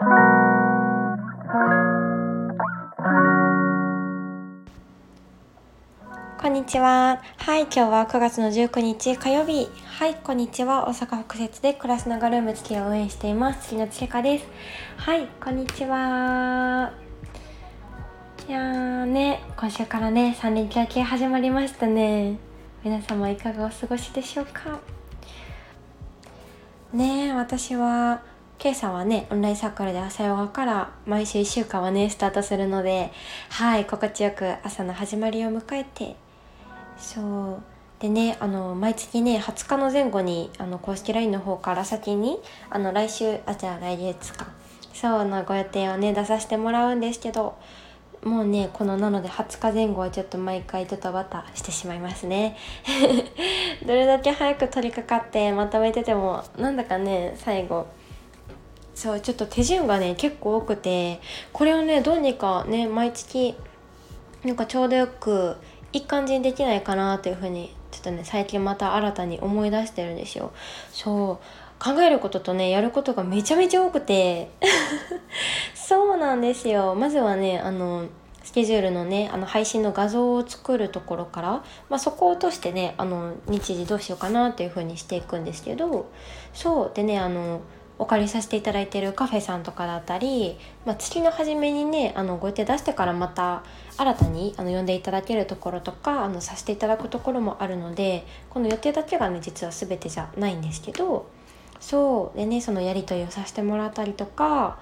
こんにちは。はい、今日は9月の19日火曜日。はい、こんにちは。大阪北節で暮らしながらルーム月を応援しています。月の月香です。はい、こんにちは。いやーね、今週からね、3連休明け始まりましたね。皆様いかがお過ごしでしょうか？ね私は今朝はねオンラインサークルで朝ヨガから毎週1週間はねスタートするのではい心地よく朝の始まりを迎えて。そう。でねあの毎月ね20日の前後にあの公式 LINE の方から先にあの来週あじゃあ来月か。そうのご予定をね出させてもらうんですけどもうねこのなので20日前後はちょっと毎回ドタバタしてしまいますね。どれだけ早く取り掛かってまとめててもなんだかね最後そうちょっと手順がね結構多くてこれをねどうにかね毎月なんかちょうどよくいい感じにできないかなというふうにちょっとね最近また新たに思い出してるんですよ。そう考えることとねやることがめちゃめちゃ多くて。そうなんですよ。まずはねあのスケジュールのねあの配信の画像を作るところから、まあ、そこを落としてねあの日時どうしようかなっていう風にしていくんですけど。そうでねあのお借りさせていただいてるカフェさんとかだったり、まあ、月の初めにねあのご予定出してからまた新たにあの呼んでいただけるところとかあのさせていただくところもあるのでこの予定だけがね実は全てじゃないんですけどそうでねそのやり取りをさせてもらったりとか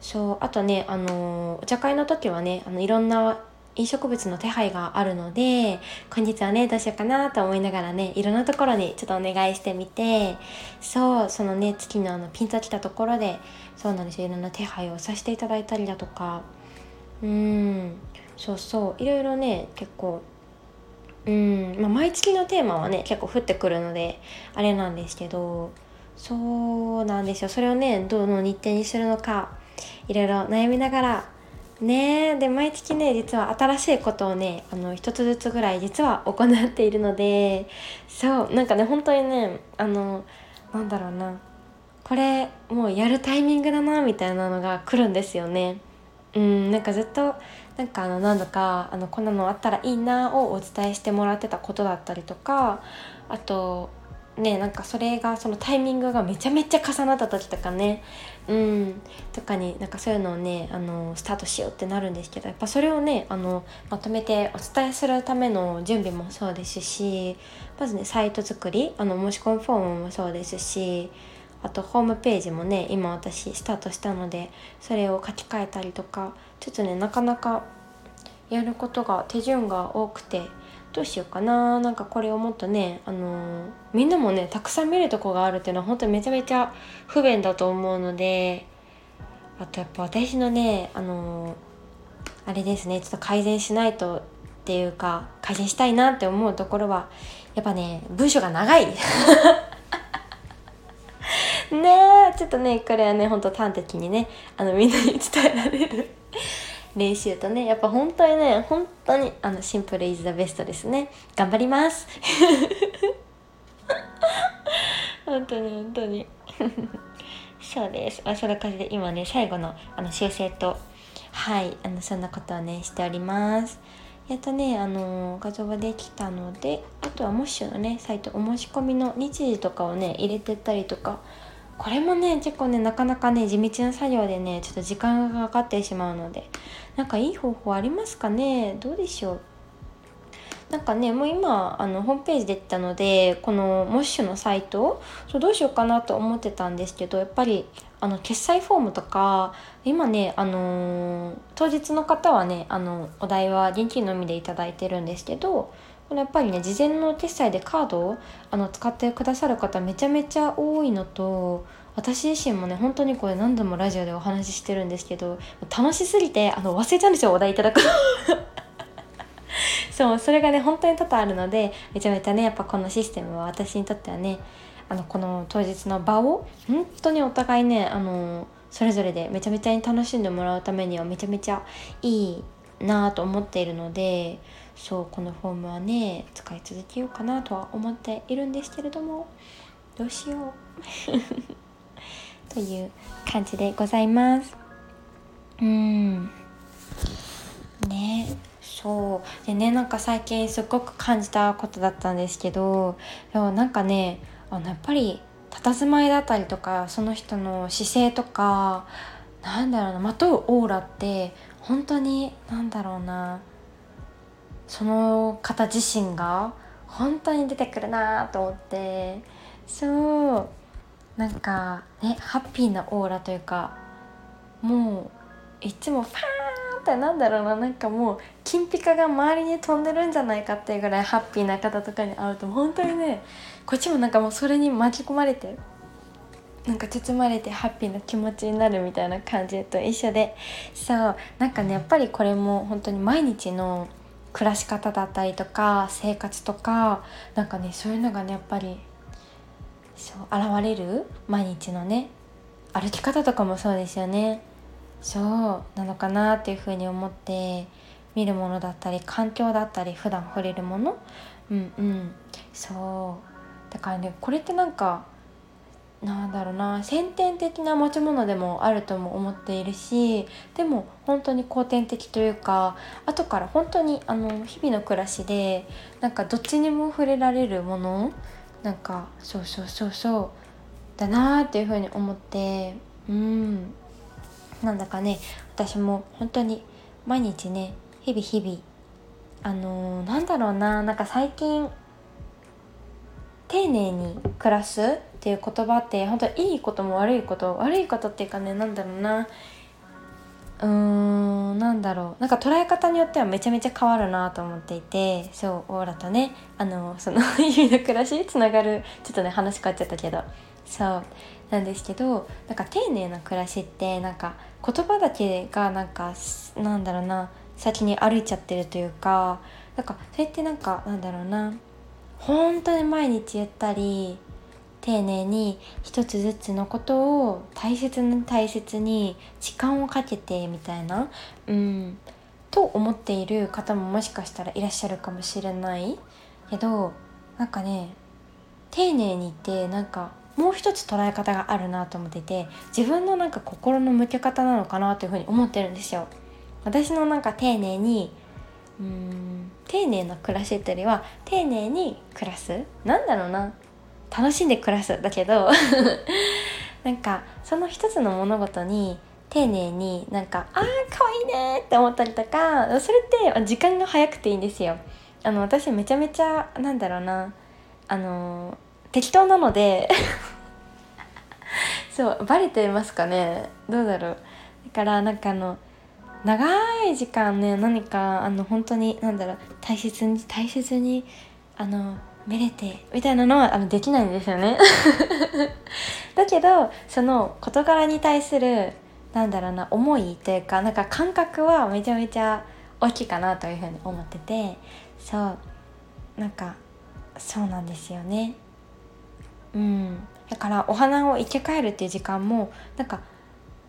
そうあとねあのお茶会の時はねあのいろんな飲食物の手配があるので本日はねどうしようかなと思いながらねいろんなところにちょっとお願いしてみてそうそのね月のあのピンときたところでそうなんですよ。いろんな手配をさせていただいたりだとか。うん。そうそう。いろいろね結構うん、まあ、毎月のテーマはね結構降ってくるのであれなんですけどそうなんですよ。それをねどの日程にするのかいろいろ悩みながらねで毎月ね実は新しいことをねあの一つずつぐらい実は行っているのでそうなんかね本当にねあのなんだろうなこれもうやるタイミングだなみたいなのが来るんですよね。うんなんかずっとなんかあの何度かあのこんなのあったらいいなをお伝えしてもらってたことだったりとかあとねなんかそれがそのタイミングがめちゃめちゃ重なった時とかね。うん。とかになんかそういうのをねあのスタートしようってなるんですけどやっぱそれをねあのまとめてお伝えするための準備もそうですしまずねサイト作りあの申し込みフォームもそうですしあとホームページもね今私スタートしたのでそれを書き換えたりとかちょっとねなかなかやることが手順が多くてどうしようかな。なんかこれをもっとねあのー、みんなもねたくさん見るとこがあるっていうのは本当にめちゃめちゃ不便だと思うのであとやっぱ私のねあのー、あれですねちょっと改善しないとっていうか改善したいなって思うところはやっぱね文章が長い。ねえちょっとねこれはねほんと端的にねあのみんなに伝えられる。練習とねやっぱ本当にね本当にあのシンプルイズザベストですね。頑張ります。本当に本当に。そうです。あそんな感じで今ね最後のあの修正とはいあのそんなことをねしております。やっとねあの画像ができたのであとはモッシュのねサイトお申し込みの日時とかをね入れてったりとかこれもね結構ねなかなかね地道な作業でねちょっと時間がかかってしまうのでなんかいい方法ありますかね？どうでしょう？なんかねもう今あのホームページできたのでこのモッシュのサイト？そうどうしようかなと思ってたんですけどやっぱりあの決済フォームとか今ねあのー、当日の方はねあのお題は現金のみで頂いてるんですけどこれやっぱりね事前の決済でカードをあの使ってくださる方めちゃめちゃ多いのと私自身もね本当にこれ何度もラジオでお話ししてるんですけど楽しすぎてあの忘れちゃうんですよお題いただく そうそれがね本当に多々あるのでめちゃめちゃねやっぱこのシステムは私にとってはねあのこの当日の場を本当にお互いねあのそれぞれでめちゃめちゃに楽しんでもらうためにはめちゃめちゃいいなと思っているのでそうこのフォームはね使い続けようかなとは思っているんですけれどもどうしよう。という感じでございます。うん。ねそう。でねなんか最近すっごく感じたことだったんですけどでもなんかねあのやっぱり佇まいだったりとかその人の姿勢とかなんだろうなまとうオーラって本当になんだろうなその方自身が本当に出てくるなと思ってそう。なんかねハッピーなオーラというかもういつもファーンってなんだろうな。なんかもう金ピカが周りに飛んでるんじゃないかっていうぐらいハッピーな方とかに会うと本当にねこっちもなんかもうそれに巻き込まれてなんか包まれてハッピーな気持ちになるみたいな感じと一緒で。そう。なんかねやっぱりこれも本当に毎日の暮らし方だったりとか生活とかなんかねそういうのがねやっぱりそう現れる？毎日のね。歩き方とかもそうですよね。そうなのかなっていうふうに思って見るものだったり環境だったり普段触れるもの？うんうん。そう。だからねこれってなんかなんだろうな。先天的な持ち物でもあるとも思っているしでも本当に後天的というか後から本当にあの日々の暮らしでなんかどっちにも触れられるもの？なんかそうそうそうそうだなーっていうふうに思ってうん。なんだかね私も本当に毎日ね日々日々あのー、なんだろうななんか最近丁寧に暮らすっていう言葉って本当にいいことも悪いこと悪いことっていうかね何だろうなうーんなんだろう。なんか捉え方によってはめちゃめちゃ変わるなと思っていてそうオーラとねあのその日々の暮らしつながるちょっとね話変わっちゃったけどそう。なんですけどなんか丁寧な暮らしってなんか言葉だけがなんかなんだろうな先に歩いちゃってるというかなんかそれってなんかなんだろうな本当に毎日ゆったり丁寧に一つずつのことを大切に大切に時間をかけてみたいなうんと思っている方ももしかしたらいらっしゃるかもしれないけどなんかね丁寧にってなんかもう一つ捉え方があるなと思ってて自分のなんか心の向け方なのかなというふうに思ってるんですよ。私のなんか丁寧にうん丁寧な暮らしっていうよりは丁寧に暮らすなんだろうな楽しんで暮らすだけど なんかその一つの物事に丁寧になんか「あーかわいいね」って思ったりとかそれって時間が早くていいんですよ。あの私めちゃめちゃなんだろうなあの適当なので そうバレてますかね？どうだろう？だからなんかあの長い時間ね何かあの本当に何だろう大切に大切にあのめれて。みたいなのはあのできないんですよね。だけどその事柄に対するなんだろうな思いというかなんか感覚はめちゃめちゃ大きいかなというふうに思ってて。そう。なんかそうなんですよね。うん。だからお花を生け替えるっていう時間もなんか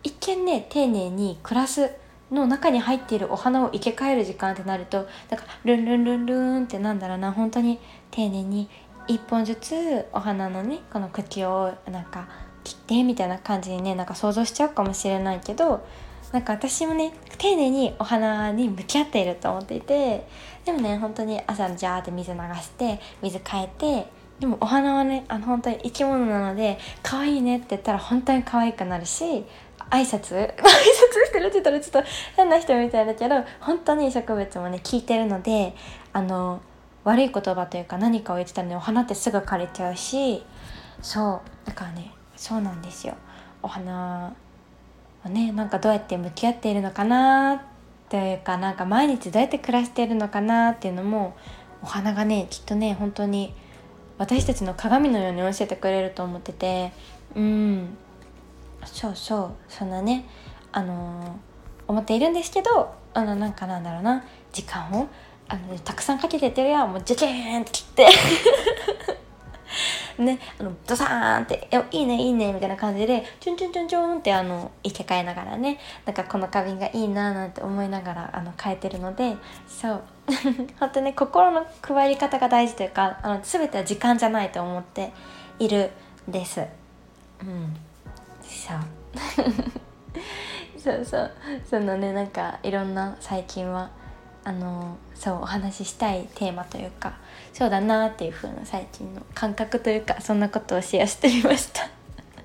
一見ね丁寧に暮らすの中に入っているお花を生け替える時間ってなるとだからルンルンルンルンってなんだろうな本当に丁寧に1本ずつお花のねこの茎をなんか切ってみたいな感じにねなんか想像しちゃうかもしれないけどなんか私もね丁寧にお花に向き合っていると思っていてでもね本当に朝ジャーって水流して水変えてでもお花はねあの本当に生き物なので可愛いねって言ったら本当に可愛くなるし挨拶？挨拶してるって言ったらちょっと変な人みたいだけど本当に植物もね聞いてるのであの悪い言葉というか何かを言ってたらねお花ってすぐ枯れちゃうしそうだからねそうなんですよ。お花はねなんかどうやって向き合っているのかなというかなんか毎日どうやって暮らしているのかなっていうのもお花がねきっとね本当に私たちの鏡のように教えてくれると思っててうん。そうそうそんなねあの、思っているんですけどあのなんかなんだろうな時間をあの、ね、たくさんかけててるやもうジャキーンって切って。ね、あのドサーンって「いいねいいね」みたいな感じでチュンチュンチュンチュンってあの生け替えながらねなんかこの花瓶がいいななんて思いながらあの変えてるのでそう。本当ね心の配り方が大事というかあの全ては時間じゃないと思っているです。うん。そう そうそう。そのねなんかいろんな最近はあのそうお話ししたいテーマというかそうだなっていう風な最近の感覚というかそんなことをシェアしてみました。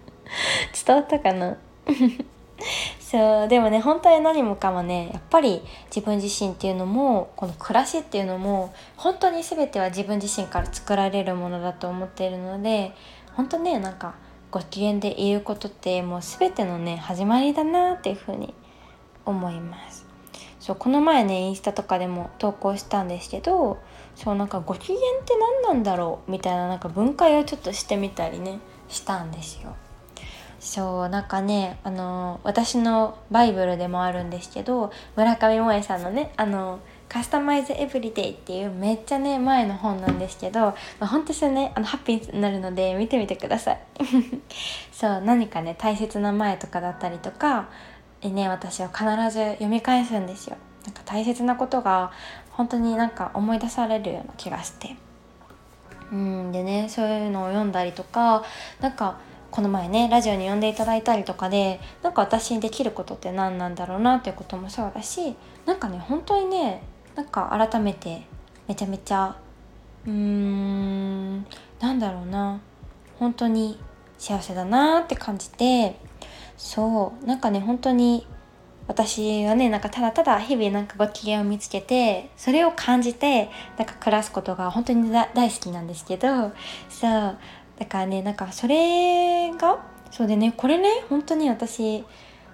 伝わったかな？そうでもね本当に何もかもねやっぱり自分自身っていうのもこの暮らしっていうのも本当に全ては自分自身から作られるものだと思っているので本当ねなんかご機嫌でいることってもう全てのね始まりだなっていうふうに思います。そうこの前ねインスタとかでも投稿したんですけどそうなんかご機嫌って何なんだろうみたいななんか分解をちょっとしてみたりねしたんですよ。そうなんかねあの私のバイブルでもあるんですけど村上萌さんのねあのカスタマイズエブリデイっていうめっちゃね前の本なんですけど、まあ、本当にね。あのハッピーになるので見てみてください。そう何かね大切な前とかだったりとかえね私は必ず読み返すんですよ。なんか大切なことが本当になんか思い出されるような気がして。うんでねそういうのを読んだりとかなんかこの前ねラジオに呼んでいただいたりとかでなんか私にできることって何なんだろうなっていうこともそうだしなんかね本当にねなんか改めてめちゃめちゃうーんなんだろうな。本当に幸せだなって感じてそうなんかね本当に私はねなんかただただ日々なんかご機嫌を見つけてそれを感じてなんか暮らすことが本当に大好きなんですけどそうだからねなんかそれがそうでねこれね本当に私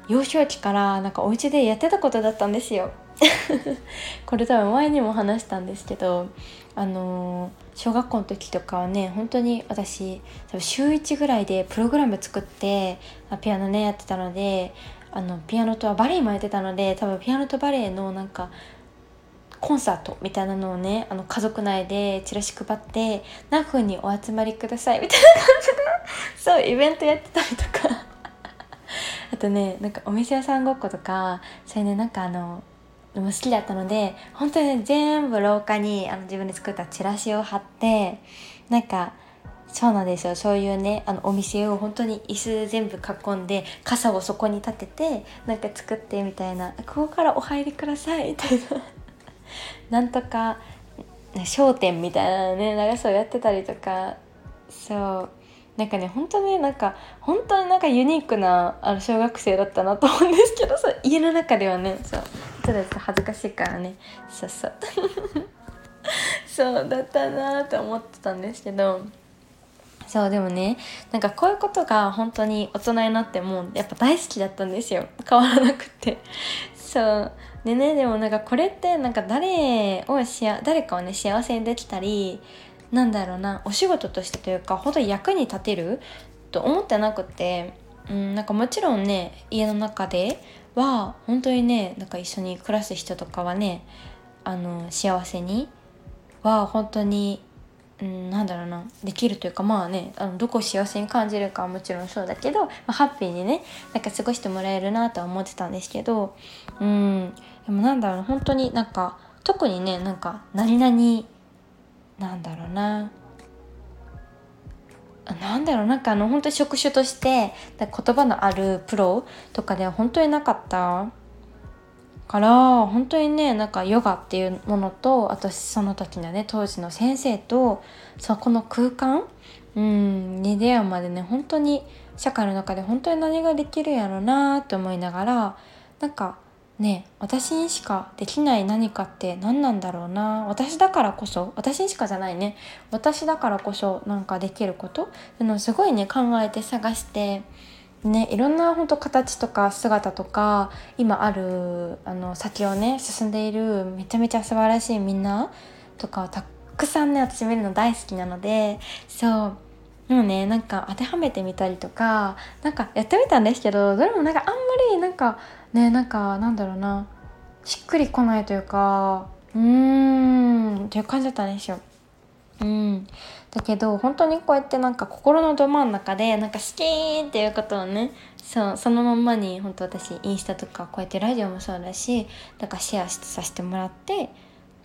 幼少期からなんかお家でやってたことだったんですよ。これ多分前にも話したんですけどあの、小学校の時とかはね本当に私多分週1ぐらいでプログラム作ってピアノねやってたのであのピアノとはバレエもやってたので多分ピアノとバレエのなんかコンサートみたいなのをねあの家族内でチラシ配って何分にお集まりくださいみたいな感じで そうイベントやってたりとか。あとねなんかお店屋さんごっことかそれねなんかあの好きだったので本当に、全部廊下にあの自分で作ったチラシを貼ってなんかそうなんですよ。そういうねあのお店を本当に椅子全部囲んで傘をそこに立ててなんか作ってみたいな。ここからお入りくださいみたいな。なんとか商店みたいなね長さをやってたりとか。そう。なんかね本当ねなんか本当になんかユニークなあの小学生だったなと思うんですけどそう家の中ではねそう。ただ恥ずかしいからね。そうそう。そうだったなと思ってたんですけど。そうでもねなんかこういうことが本当に大人になってもやっぱ大好きだったんですよ。変わらなくて。そう。でねでもなんかこれってなんか誰をし誰かをね幸せにできたりなんだろうなお仕事としてというか本当に役に立てると思ってなくて、うん、なんかもちろんね家の中では本当にねなんか一緒に暮らす人とかはねあの幸せには本当に、うん、なんだろうなできるというかまあねあのどこを幸せに感じるかはもちろんそうだけど、まあ、ハッピーにねなんか過ごしてもらえるなとは思ってたんですけどうんでもなんだろう本当になんか特にねなんか何々なんだろうななんだろうなんかあの本当に職種として言葉のあるプロとかでは本当になかった。から本当にねなんかヨガっていうものとあとその時のね当時の先生とそこの空間うんに出会うまでね本当に社会の中で本当に何ができるやろうなと思いながらなんかね私にしかできない何かって何なんだろうな。私だからこそ私にしかじゃないね。私だからこそなんかできること？っていうのをすごいね考えて探して。ねいろんな本当形とか姿とか今あるあの先をね進んでいるめちゃめちゃ素晴らしいみんな？とかをたくさんね私見るの大好きなので。そう。でもねなんか当てはめてみたりとかなんかやってみたんですけどどれもなんかあんまりなんかねなんかなんだろうな。しっくりこないというかうーんっていう感じだったんですよ。う。ん、だけど本当にこうやってなんか心のど真ん中でなんか好きっていうことをねそうそのまんまに本当私インスタとかこうやってラジオもそうだしなんかシェアさせてもらって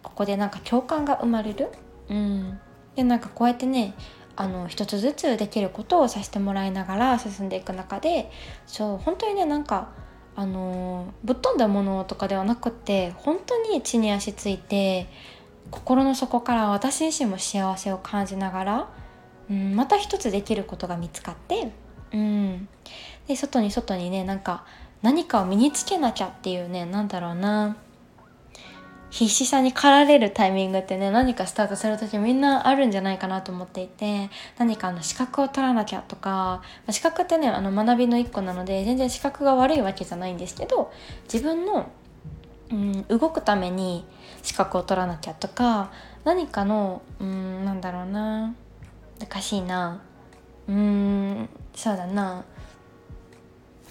ここでなんか共感が生まれる、うん、でなんかこうやってねあの一つずつできることをさせてもらいながら進んでいく中でそう本当にねなんかあのぶっ飛んだものとかではなくて本当に地に足ついて心の底から私自身も幸せを感じながら、うん、また一つできることが見つかって、うん、で外に外にねなんか何かを身につけなきゃっていうねなんだろうな。必死さに駆られるタイミングってね何かスタートする時みんなあるんじゃないかなと思っていて何かあの資格を取らなきゃとかま資格ってねあの学びの一個なので全然資格が悪いわけじゃないんですけど自分の、うん、動くために資格を取らなきゃとか何かのうんなんだろうな難しいなうんそうだな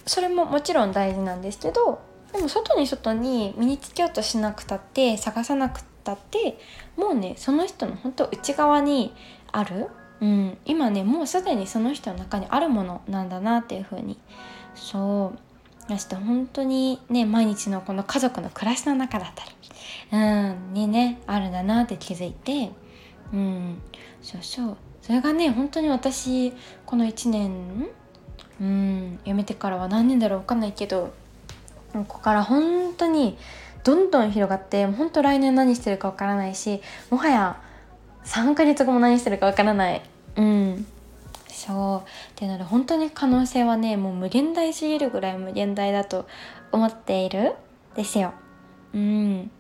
それももちろん大事なんですけどでも外に外に身につけようとしなくたって探さなくたってもうねその人の本当内側にある、うん、今ねもうすでにその人の中にあるものなんだなっていう風に。そう。まして本当にね毎日のこの家族の暮らしの中だったり、うん、にねあるんだなって気づいて、うん、そうそう。それがね本当に私この1年うん辞めてからは何年だろう分かんないけどここから本当にどんどん広がって本当来年何してるかわからないしもはや3ヶ月後も何してるかわからない。うん。そう。っていうので本当に可能性はねもう無限大すぎるぐらい無限大だと思っているですよ。うん。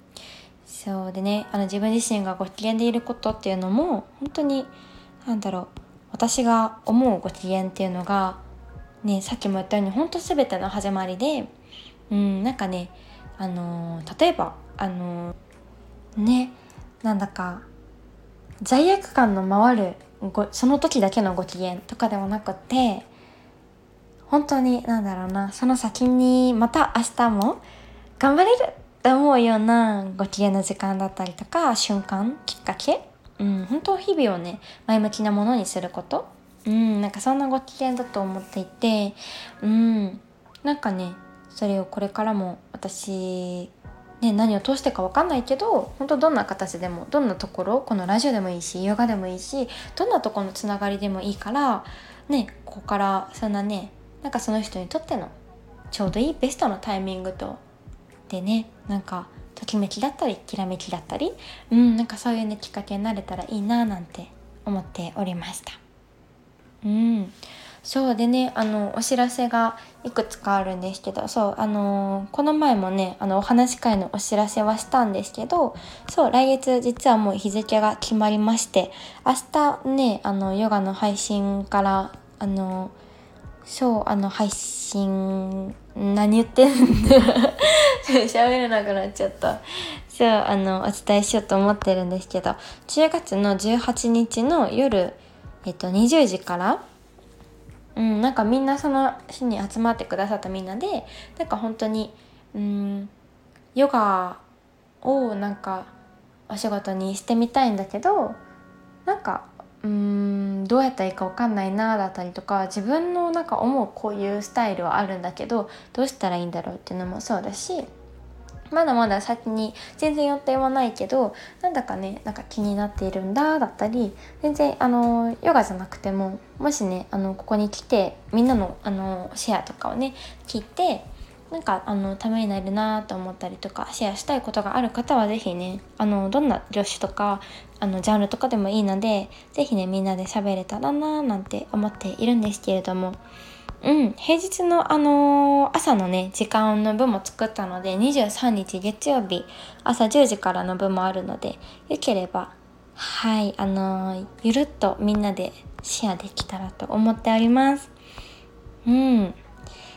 そうでねあの自分自身がご機嫌でいることっていうのも本当に何だろう。私が思うご機嫌っていうのがねさっきも言ったように本当全ての始まりでうんなんかねあのー、例えばあのー、ねなんだか罪悪感の回るその時だけのご機嫌とかではなくて本当になんだろうなその先にまた明日も頑張れるって思うようなご機嫌の時間だったりとか瞬間きっかけ、うん、本当日々をね前向きなものにすること、うん、なんかそんなご機嫌だと思っていて、うん、なんかねそれをこれからも私ね、何を通してか分かんないけど本当どんな形でもどんなところこのラジオでもいいしヨガでもいいしどんなとこのつながりでもいいからねここからそんなねなんかその人にとってのちょうどいいベストのタイミングとでねなんかときめきだったりきらめきだったりうんなんかそういうねきっかけになれたらいいななんて思っておりました。うんそうでねあのお知らせがいくつかあるんですけどそうあのこの前もねあのお話し会のお知らせはしたんですけどそう来月実はもう日付が決まりまして明日ねあのヨガの配信からあのそうあの配信何言ってんの？喋れなくなっちゃった。そうあのお伝えしようと思ってるんですけど10月の18日の夜えっと20時からうん、なんかみんなその日に集まってくださったみんなでなんか本当にうんヨガをなんかお仕事にしてみたいんだけどなんかうんどうやったらいいか分かんないなだったりとか自分のなんか思うこういうスタイルはあるんだけどどうしたらいいんだろうっていうのもそうだしまだまだ先に全然予定はないけどなんだかねなんか気になっているんだだったり全然あのヨガじゃなくてももしねあのここに来てみんなのあのシェアとかをね聞いてなんかあのためになるなと思ったりとかシェアしたいことがある方は是非ねあのどんな業種とかあのジャンルとかでもいいので是非ねみんなで喋れたらななんて思っているんですけれどもうん、平日のあのー、朝のね、時間の分も作ったので、23日月曜日、朝10時からの分もあるので、よければ、はい、あのー、ゆるっとみんなでシェアできたらと思っております。うん。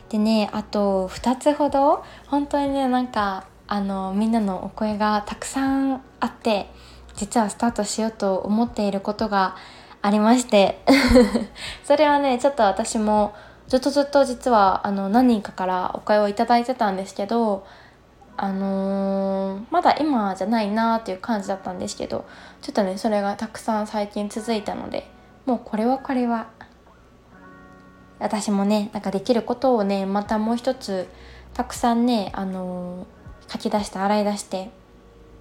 でね、あと2つほど、本当にね、なんか、あのー、みんなのお声がたくさんあって、実はスタートしようと思っていることがありまして それはね、ちょっと私も、ずっとずっと実はあの何人かからお会をいただいてたんですけどあのー、まだ今じゃないなっていう感じだったんですけどちょっとねそれがたくさん最近続いたのでもうこれはこれは私もねなんかできることをねまたもう一つたくさんねあのー、書き出して洗い出して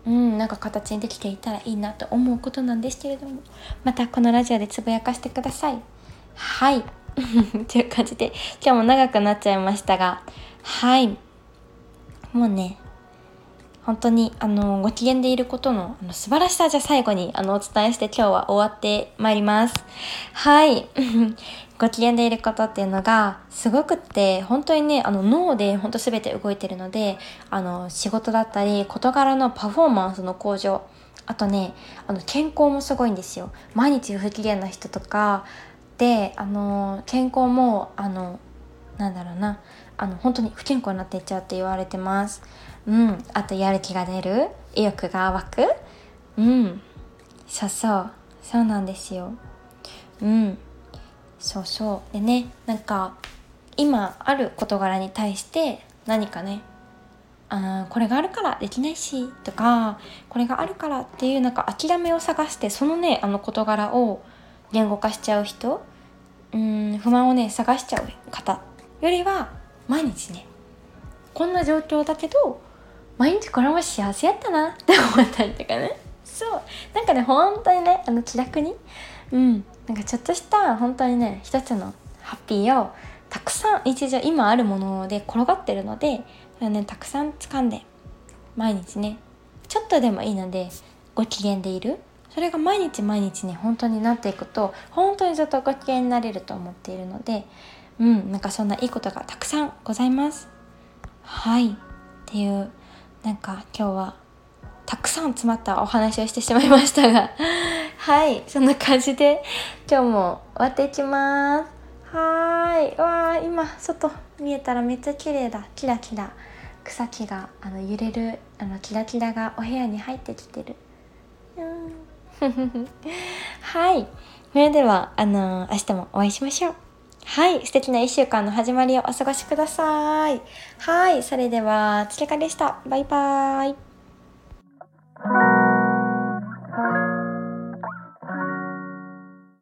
うんなんか形にできていたらいいなと思うことなんですけれどもまたこのラジオでつぶやかしてください。はい。という感じで今日も長くなっちゃいましたがはい。もうね本当にあのご機嫌でいることのあの素晴らしさじゃ最後にあのお伝えして今日は終わってまいります。はい。ご機嫌でいることっていうのがすごくって本当にねあの脳で本当全て動いてるのであの仕事だったり事柄のパフォーマンスの向上あとねあの健康もすごいんですよ。毎日不機嫌な人とかであの健康もあのなんだろうなあの本当に不健康になっていっちゃうって言われてます。うん。あとやる気が出る。意欲が湧く。うん。そうそう。そうなんですよ。うん。そうそう。でねなんか今ある事柄に対して何かねあこれがあるからできないしとかこれがあるからっていうなんか諦めを探してそのねあの事柄を言語化しちゃう人うん。不満をね探しちゃう方よりは毎日ねこんな状況だけど毎日これも幸せやったなって思ったりとかね。そう。なんかね本当にねあの気楽にうん。なんかちょっとした本当にね一つのハッピーをたくさん日常今あるもので転がってるのでそれねたくさん掴んで毎日ねちょっとでもいいのでご機嫌でいる。それが毎日毎日ね本当になっていくと本当にずっとご機嫌になれると思っているのでうんなんかそんないいことがたくさんございます。はい。っていうなんか今日はたくさん詰まったお話をしてしまいましたが はい。そんな感じで今日も終わっていきます。はい。わー今外見えたらめっちゃ綺麗だ。キラキラ。草木があの揺れるあのキラキラがお部屋に入ってきてる。うん。はい。それでは、あのー、明日もお会いしましょう。はい。素敵な1週間の始まりをお過ごしください。はい。それでは、つけかでした。バイバーイ。